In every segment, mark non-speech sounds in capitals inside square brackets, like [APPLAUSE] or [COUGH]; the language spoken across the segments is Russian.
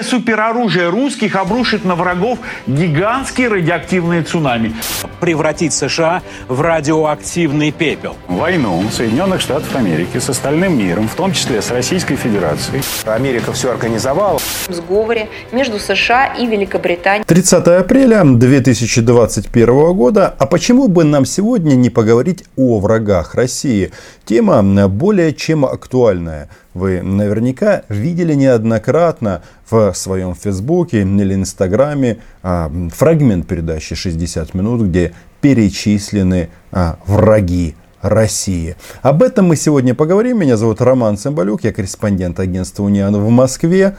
Супероружие русских обрушит на врагов гигантские радиоактивные цунами. Превратить США в радиоактивный пепел. Войну Соединенных Штатов Америки с остальным миром, в том числе с Российской Федерацией. Америка все организовала. В сговоре между США и Великобританией. 30 апреля 2021 года. А почему бы нам сегодня не поговорить о врагах России? Тема более чем актуальная. Вы наверняка видели неоднократно в своем Фейсбуке или Инстаграме а, фрагмент передачи 60 минут, где перечислены а, враги России. Об этом мы сегодня поговорим. Меня зовут Роман Цымбалюк, я корреспондент агентства Униан в Москве.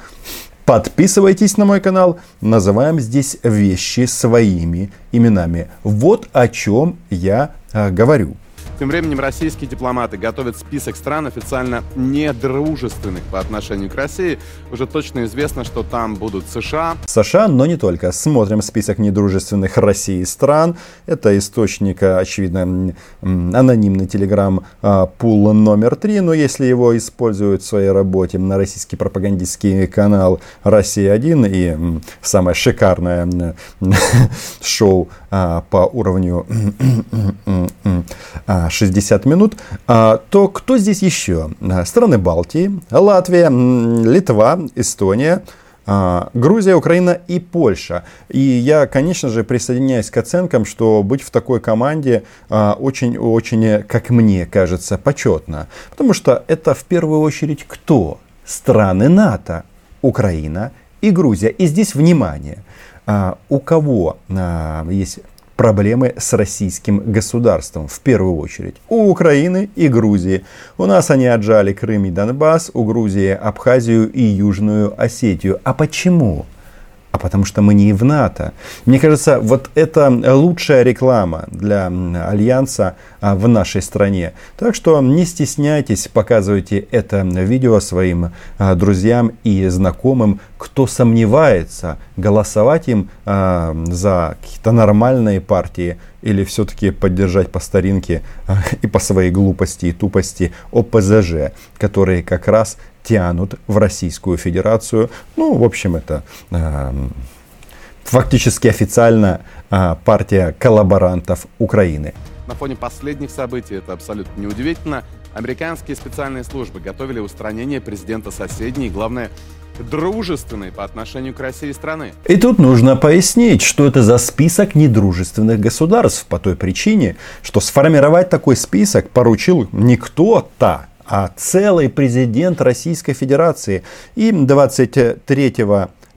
Подписывайтесь на мой канал. Называем здесь вещи своими именами. Вот о чем я а, говорю. Тем временем российские дипломаты готовят список стран официально недружественных по отношению к России. Уже точно известно, что там будут США. США, но не только. Смотрим список недружественных России стран. Это источник, очевидно, анонимный телеграм-пул номер три. Но если его используют в своей работе на российский пропагандистский канал «Россия-1» и самое шикарное [LAUGHS] шоу а, по уровню 60 минут, а, то кто здесь еще? А, страны Балтии, Латвия, Литва, Эстония, а, Грузия, Украина и Польша. И я, конечно же, присоединяюсь к оценкам, что быть в такой команде очень-очень, как мне кажется, почетно. Потому что это в первую очередь кто? Страны НАТО, Украина и Грузия. И здесь внимание. У кого есть проблемы с российским государством в первую очередь. У Украины и Грузии. У нас они отжали Крым и Донбасс, у Грузии Абхазию и Южную Осетию. А почему? А потому что мы не в НАТО. Мне кажется, вот это лучшая реклама для Альянса а, в нашей стране. Так что не стесняйтесь, показывайте это видео своим а, друзьям и знакомым, кто сомневается, голосовать им а, за какие-то нормальные партии или все-таки поддержать по старинке [LAUGHS] и по своей глупости и тупости ОПЗЖ, которые как раз тянут в Российскую Федерацию. Ну, в общем, это э, фактически официально э, партия коллаборантов Украины. На фоне последних событий, это абсолютно неудивительно, американские специальные службы готовили устранение президента соседней, главное, дружественной по отношению к России страны. И тут нужно пояснить, что это за список недружественных государств по той причине, что сформировать такой список поручил не кто-то, а целый президент Российской Федерации. И 23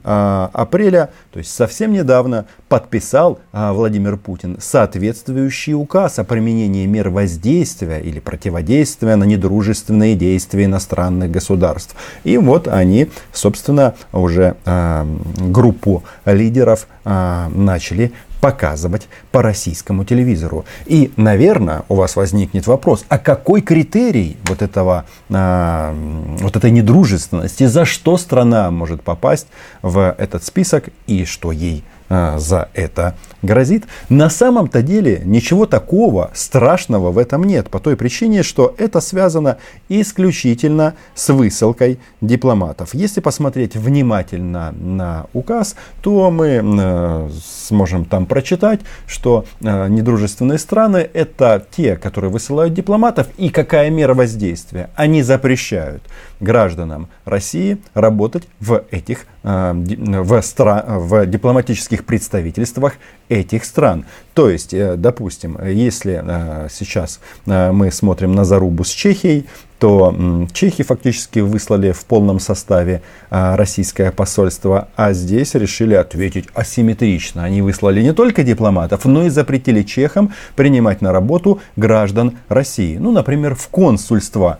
а, апреля, то есть совсем недавно, подписал а, Владимир Путин соответствующий указ о применении мер воздействия или противодействия на недружественные действия иностранных государств. И вот они, собственно, уже а, группу лидеров начали показывать по российскому телевизору. И, наверное, у вас возникнет вопрос, а какой критерий вот, этого, а, вот этой недружественности, за что страна может попасть в этот список и что ей за это грозит. На самом-то деле ничего такого страшного в этом нет, по той причине, что это связано исключительно с высылкой дипломатов. Если посмотреть внимательно на указ, то мы э, сможем там прочитать, что э, недружественные страны это те, которые высылают дипломатов, и какая мера воздействия. Они запрещают гражданам России работать в этих э, в, стра в дипломатических представительствах этих стран. То есть, э, допустим, если э, сейчас мы смотрим на зарубу с Чехией, то чехи фактически выслали в полном составе российское посольство, а здесь решили ответить асимметрично. Они выслали не только дипломатов, но и запретили чехам принимать на работу граждан России. Ну, например, в консульство.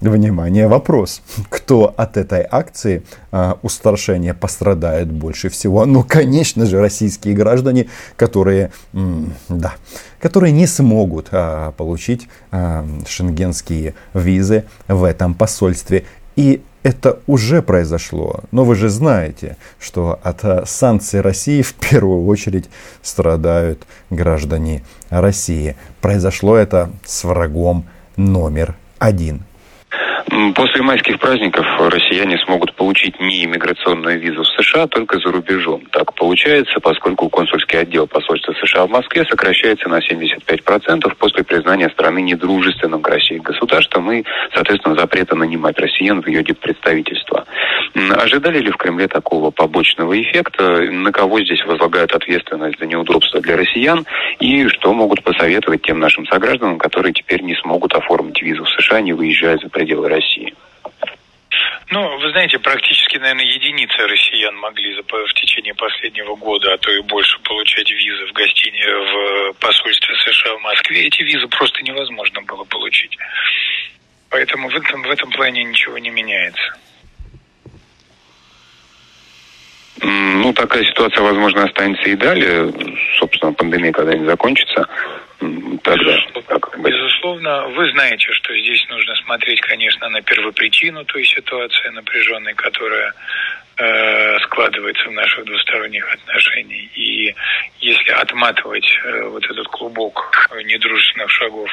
Внимание, вопрос. Кто от этой акции а, устрашения пострадает больше всего? Ну, конечно же, российские граждане, которые, м, да, которые не смогут а, получить а, шенгенские визы в этом посольстве. И это уже произошло. Но вы же знаете, что от санкций России в первую очередь страдают граждане России. Произошло это с врагом номер один После майских праздников россияне смогут получить не иммиграционную визу в США, только за рубежом. Так получается, поскольку консульский отдел посольства США в Москве сокращается на 75% после признания страны недружественным к России государством и, соответственно, запрета нанимать россиян в ее диппредставительство. Ожидали ли в Кремле такого побочного эффекта? На кого здесь возлагают ответственность за неудобства для россиян? И что могут посоветовать тем нашим согражданам, которые теперь не смогут оформить визу в США, не выезжая за пределы России? Ну, вы знаете, практически, наверное, единицы россиян могли в течение последнего года, а то и больше, получать визы в гостине в посольстве США в Москве. Эти визы просто невозможно было получить. Поэтому в этом, в этом плане ничего не меняется. Ну, такая ситуация, возможно, останется и далее. Собственно, пандемия когда-нибудь закончится. Тогда, как Безусловно, вы знаете, что здесь нужно смотреть, конечно, на первопричину той ситуации напряженной, которая э, складывается в наших двусторонних отношениях. И если отматывать э, вот этот клубок недружественных шагов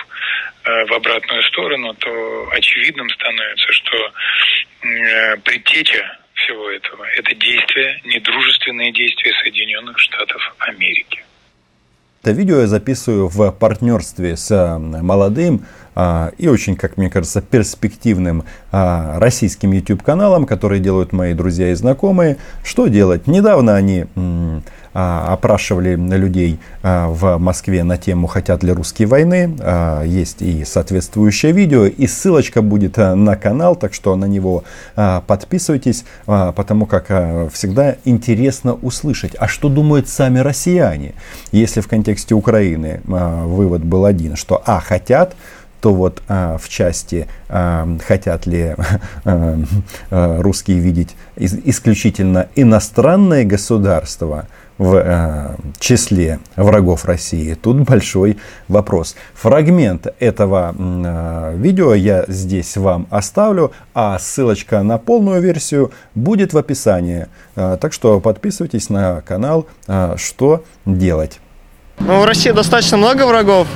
э, в обратную сторону, то очевидным становится, что э, предтеча всего этого – это действия, недружественные действия Соединенных Штатов Америки. Это видео я записываю в партнерстве с э, молодым а, и очень, как мне кажется, перспективным а, российским YouTube каналом, который делают мои друзья и знакомые. Что делать? Недавно они опрашивали людей а, в Москве на тему «Хотят ли русские войны?». А, есть и соответствующее видео, и ссылочка будет на канал, так что на него подписывайтесь, потому как всегда интересно услышать, а что думают сами россияне, если в контексте Украины вывод был один, что а, хотят, то вот а, в части а, хотят ли [LAUGHS] а, русские видеть исключительно иностранные государства, в э, числе врагов России? Тут большой вопрос. Фрагмент этого э, видео я здесь вам оставлю, а ссылочка на полную версию будет в описании. Э, так что подписывайтесь на канал «Что делать?». Ну, в России достаточно много врагов,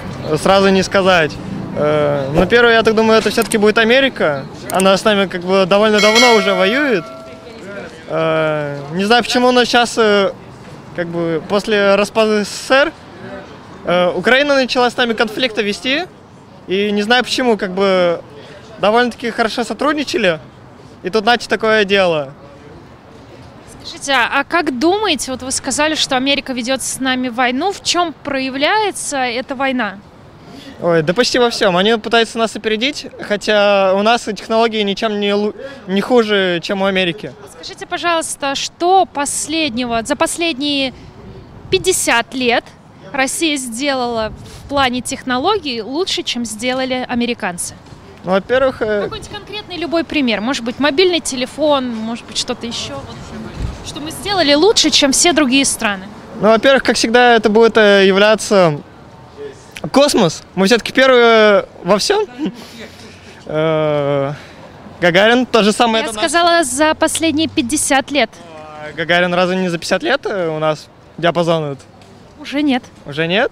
сразу не сказать. Но первое, я так думаю, это все-таки будет Америка. Она с нами как бы довольно давно уже воюет. Не знаю, почему она сейчас как бы после распада СССР э, Украина начала с нами конфликты вести. И не знаю почему, как бы довольно-таки хорошо сотрудничали. И тут, значит, такое дело. Скажите, а как думаете, вот вы сказали, что Америка ведет с нами войну, в чем проявляется эта война? Ой, да почти во всем. Они пытаются нас опередить, хотя у нас технологии ничем не, не хуже, чем у Америки. Скажите, пожалуйста, что последнего, за последние 50 лет Россия сделала в плане технологий лучше, чем сделали американцы? Ну, во-первых... Э... Какой-нибудь конкретный любой пример. Может быть, мобильный телефон, может быть, что-то еще. Вот, что мы сделали лучше, чем все другие страны. Ну, во-первых, как всегда, это будет э, являться Космос. Мы все-таки первые во всем. Э, Гагарин то же самое. Я сказала за последние 50 лет. А Гагарин разве не за 50 лет э, у нас диапазон? Уже нет. Уже нет?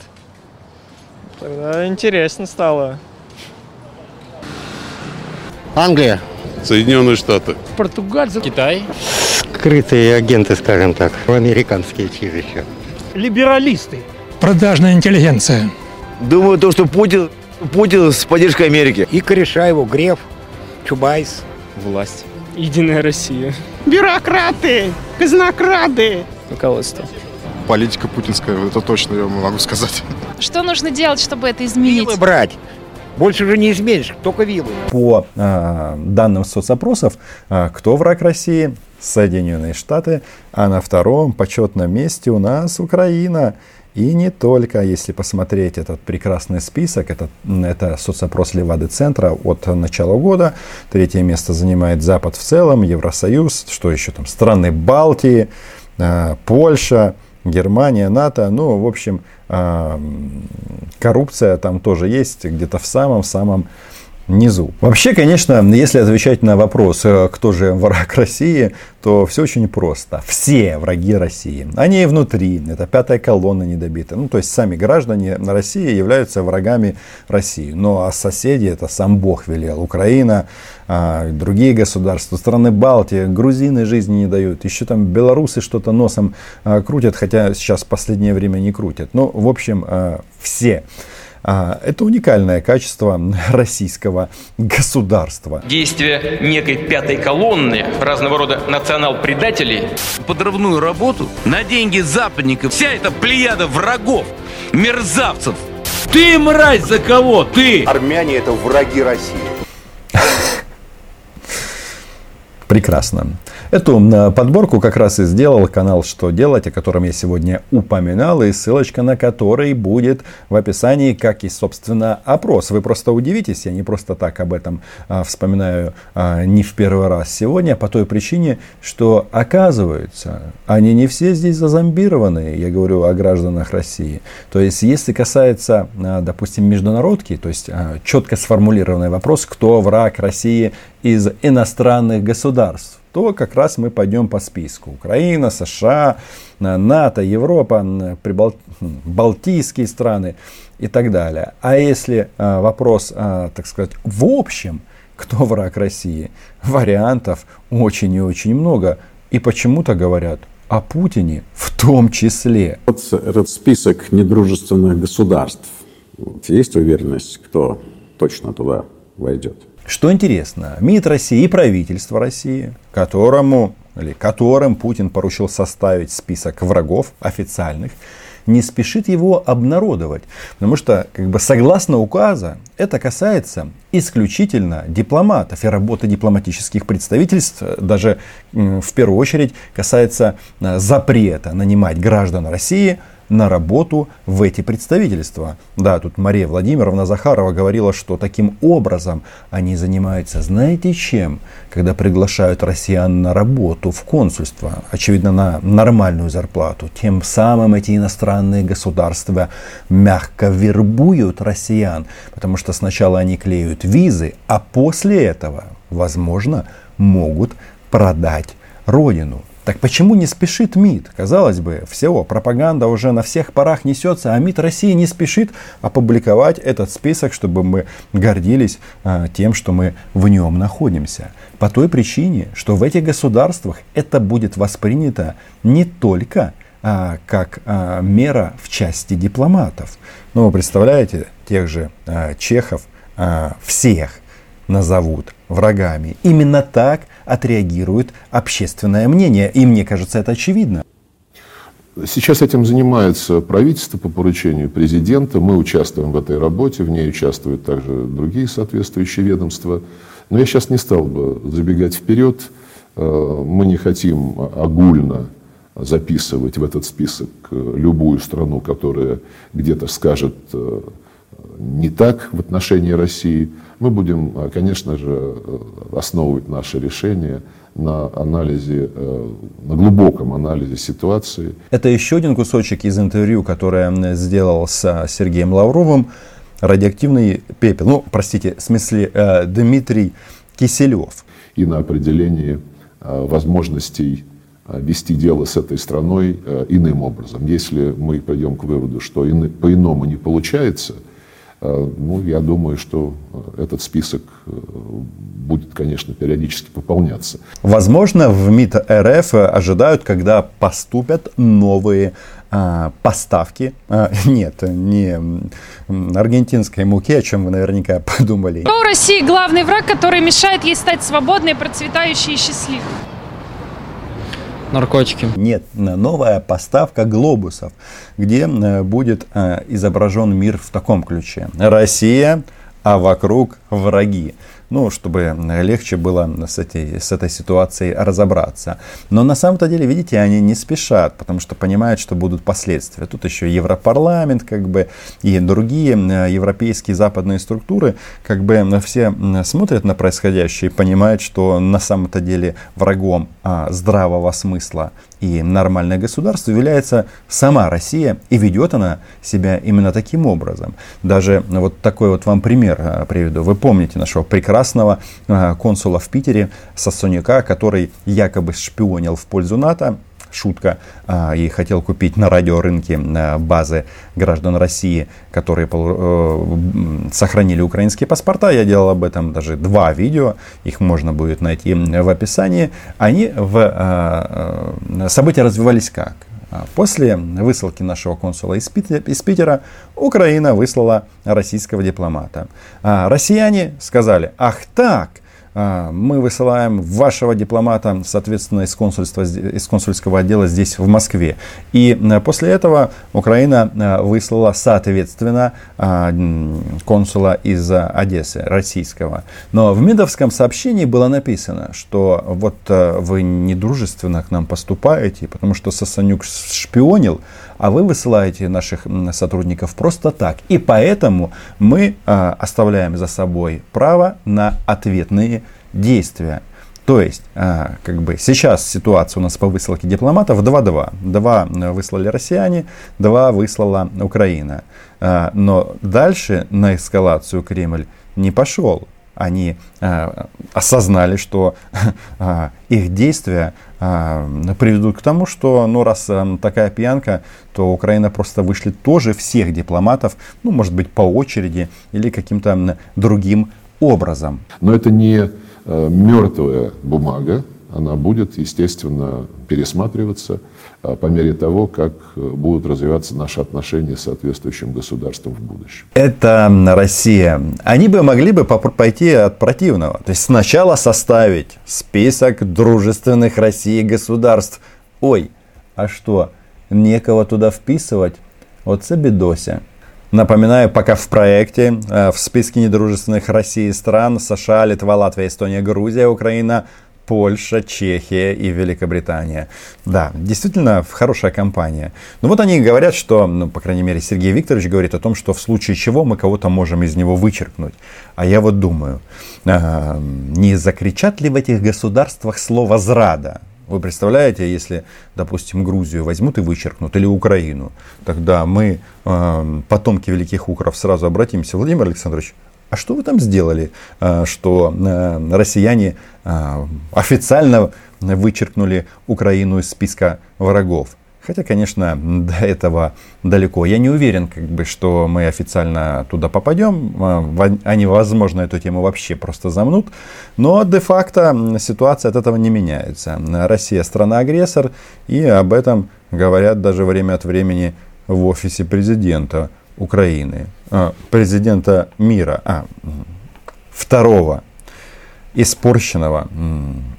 Тогда интересно стало. Англия. Соединенные Штаты. Португальцы. Китай. Скрытые агенты, скажем так, американские еще. Либералисты. Продажная интеллигенция. Думаю, то, что Путин, Путин с поддержкой Америки. И кореша его Греф, Чубайс. Власть. Единая Россия. Бюрократы, казнокрады. Руководство. Политика путинская, это точно я могу сказать. Что нужно делать, чтобы это изменить? Вилы брать. Больше уже не изменишь, только вилы. По э, данным соцопросов, э, кто враг России? Соединенные Штаты. А на втором почетном месте у нас Украина. И не только, если посмотреть этот прекрасный список, это, это соцопрос Левады-центра от начала года. Третье место занимает Запад в целом, Евросоюз, что еще там, страны Балтии, э, Польша, Германия, НАТО. Ну, в общем, э, коррупция там тоже есть где-то в самом-самом низу. Вообще, конечно, если отвечать на вопрос, э, кто же враг [LAUGHS] России, то все очень просто. Все враги России. Они внутри. Это пятая колонна недобита. Ну, то есть сами граждане России являются врагами России. Ну, а соседи это сам Бог велел. Украина, а, другие государства, страны Балтии, грузины жизни не дают. Еще там белорусы что-то носом а, крутят, хотя сейчас в последнее время не крутят. Ну, в общем, а, все. А, это уникальное качество российского государства. Действия некой пятой колонны разного рода национал-предателей. Подрывную работу на деньги западников. Вся эта плеяда врагов, мерзавцев. Ты мразь за кого? Ты! Армяне это враги России. Прекрасно. Эту подборку как раз и сделал канал «Что делать», о котором я сегодня упоминал, и ссылочка на который будет в описании, как и, собственно, опрос. Вы просто удивитесь, я не просто так об этом а, вспоминаю а, не в первый раз сегодня, по той причине, что, оказывается, они не все здесь зазомбированы, я говорю о гражданах России. То есть, если касается, а, допустим, международки, то есть а, четко сформулированный вопрос, кто враг России из иностранных государств, то как раз мы пойдем по списку. Украина, США, НАТО, Европа, Прибал... Балтийские страны и так далее. А если а, вопрос, а, так сказать, в общем, кто враг России, вариантов очень и очень много. И почему-то говорят о Путине в том числе. Вот этот список недружественных государств. Есть уверенность, кто точно туда войдет? Что интересно, МИД России и правительство России, которому или которым Путин поручил составить список врагов официальных, не спешит его обнародовать. Потому что, как бы согласно указа, это касается исключительно дипломатов и работы дипломатических представительств. Даже в первую очередь касается э, запрета нанимать граждан России на работу в эти представительства. Да, тут Мария Владимировна Захарова говорила, что таким образом они занимаются, знаете чем? Когда приглашают россиян на работу в консульство, очевидно, на нормальную зарплату, тем самым эти иностранные государства мягко вербуют россиян, потому что сначала они клеют визы, а после этого, возможно, могут продать родину. Так почему не спешит МИД? Казалось бы, все, пропаганда уже на всех парах несется, а МИД России не спешит опубликовать этот список, чтобы мы гордились а, тем, что мы в нем находимся. По той причине, что в этих государствах это будет воспринято не только а, как а, мера в части дипломатов. Но вы представляете, тех же чехов всех назовут врагами. Именно так отреагирует общественное мнение. И мне кажется, это очевидно. Сейчас этим занимается правительство по поручению президента. Мы участвуем в этой работе, в ней участвуют также другие соответствующие ведомства. Но я сейчас не стал бы забегать вперед. Э, мы не хотим огульно записывать в этот список э, любую страну, которая где-то скажет э, не так в отношении России. Мы будем, э, конечно же, э, основывать наши решения на анализе, э, на глубоком анализе ситуации. Это еще один кусочек из интервью, которое сделал с Сергеем Лавровым. Радиоактивный пепел. Ну, простите, в смысле Дмитрий Киселев. И на определение возможностей вести дело с этой страной иным образом. Если мы придем к выводу, что по-иному не получается – ну, я думаю, что э, этот список э, будет, конечно, периодически пополняться. Возможно, в МИД РФ ожидают, когда поступят новые а, поставки. А, [LAUGHS] нет, не аргентинской муки, о чем вы наверняка [LAUGHS] подумали. Кто у России главный враг, который мешает ей стать свободной, процветающей и счастливой? Наркотики. Нет, новая поставка глобусов, где э, будет э, изображен мир в таком ключе. Россия, а вокруг враги ну, чтобы легче было с этой, с этой ситуацией разобраться. Но на самом-то деле, видите, они не спешат, потому что понимают, что будут последствия. Тут еще Европарламент, как бы, и другие э, европейские западные структуры, как бы все смотрят на происходящее и понимают, что на самом-то деле врагом а, здравого смысла и нормальное государство является сама Россия, и ведет она себя именно таким образом. Даже вот такой вот вам пример а, приведу. Вы помните нашего прекрасного а, консула в Питере Сосунюка, который якобы шпионил в пользу НАТО, шутка, а, и хотел купить на радиорынке базы граждан России, которые э, сохранили украинские паспорта. Я делал об этом даже два видео, их можно будет найти в описании. Они в а, э, события развивались как? После высылки нашего консула из Питера, Украина выслала российского дипломата. Россияне сказали, ах так, а, мы высылаем вашего дипломата, соответственно, из, консульства, из консульского отдела здесь, в Москве. И э, после этого Украина э, выслала, соответственно, а, консула из Одессы, российского. Но в МИДовском сообщении было написано, что вот э, вы недружественно к нам поступаете, потому что Сосанюк шпионил, а вы высылаете наших сотрудников просто так. И поэтому мы а, оставляем за собой право на ответные действия. То есть, а, как бы сейчас ситуация у нас по высылке дипломатов 2-2. Два выслали россияне, два выслала Украина. А, но дальше на эскалацию Кремль не пошел они э, осознали, что [LAUGHS] э, их действия э, приведут к тому, что, ну, раз э, такая пьянка, то Украина просто вышли тоже всех дипломатов, ну, может быть, по очереди или каким-то другим образом. Но это не э, мертвая бумага, она будет, естественно, пересматриваться по мере того, как э, будут развиваться наши отношения с соответствующим государством в будущем. Это Россия. Они бы могли бы пойти от противного. То есть сначала составить список дружественных России государств. Ой, а что, некого туда вписывать? Вот бедося. Напоминаю, пока в проекте, э, в списке недружественных России стран США, Литва, Латвия, Эстония, Грузия, Украина, Польша, Чехия и Великобритания. Да, действительно хорошая компания. Но вот они говорят, что, ну, по крайней мере, Сергей Викторович говорит о том, что в случае чего мы кого-то можем из него вычеркнуть. А я вот думаю, э, не закричат ли в этих государствах слово «зрада»? Вы представляете, если, допустим, Грузию возьмут и вычеркнут, или Украину, тогда мы, э, потомки великих укров, сразу обратимся. Владимир Александрович, а что вы там сделали, э, что э, россияне э, официально вычеркнули Украину из списка врагов? Хотя, конечно, до этого далеко. Я не уверен, как бы, что мы официально туда попадем. Они, возможно, эту тему вообще просто замнут. Но де-факто ситуация от этого не меняется. Россия страна-агрессор, и об этом говорят даже время от времени в офисе президента. Украины, а, президента мира, а, второго испорченного,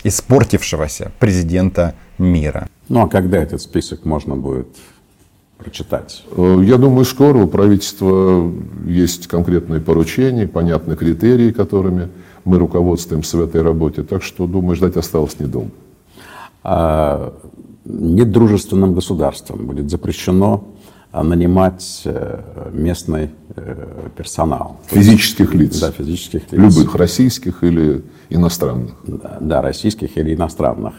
испортившегося президента мира. Ну а когда этот список можно будет прочитать? Э, я думаю, скоро у правительства есть конкретные поручения, понятные критерии, которыми мы руководствуемся в этой работе. Так что, думаю, ждать осталось недолго. А, недружественным государством будет запрещено нанимать э, местный э, персонал. Физических лиц? Да, физических лиц. Любых, российских или иностранных? Да, да, российских или иностранных.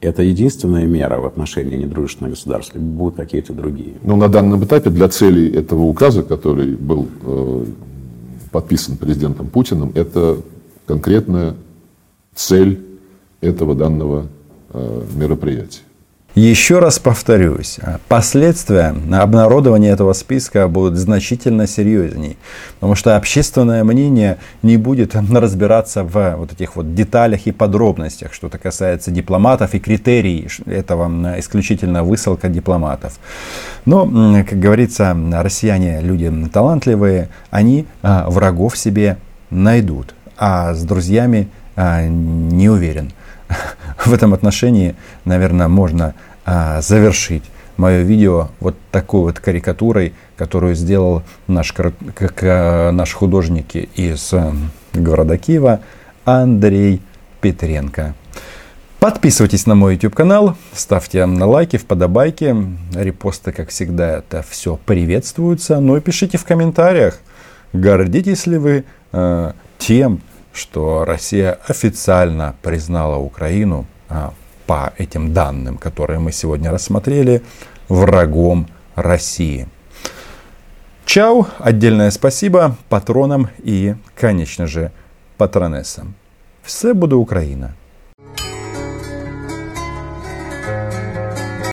Это единственная мера в отношении недружественных государств, либо будут какие-то другие? Ну, на данном этапе для целей этого указа, который был э, подписан президентом Путиным, это конкретная цель этого данного э, мероприятия. Еще раз повторюсь, последствия обнародования этого списка будут значительно серьезней, потому что общественное мнение не будет разбираться в вот этих вот деталях и подробностях, что-то касается дипломатов и критерий этого исключительно высылка дипломатов. Но, как говорится, россияне люди талантливые, они а, врагов себе найдут, а с друзьями а, не уверен [LAUGHS] в этом отношении, наверное, можно а, завершить мое видео вот такой вот карикатурой, которую сделал наш, как, а, наш художник из а, города Киева Андрей Петренко. Подписывайтесь на мой YouTube канал, ставьте лайки, в подобайки, репосты, как всегда, это все приветствуется. Ну и пишите в комментариях, гордитесь ли вы э, тем, что Россия официально признала Украину э, по этим данным, которые мы сегодня рассмотрели, врагом России. Чау, отдельное спасибо патронам и, конечно же, патронессам. Все буде Україна!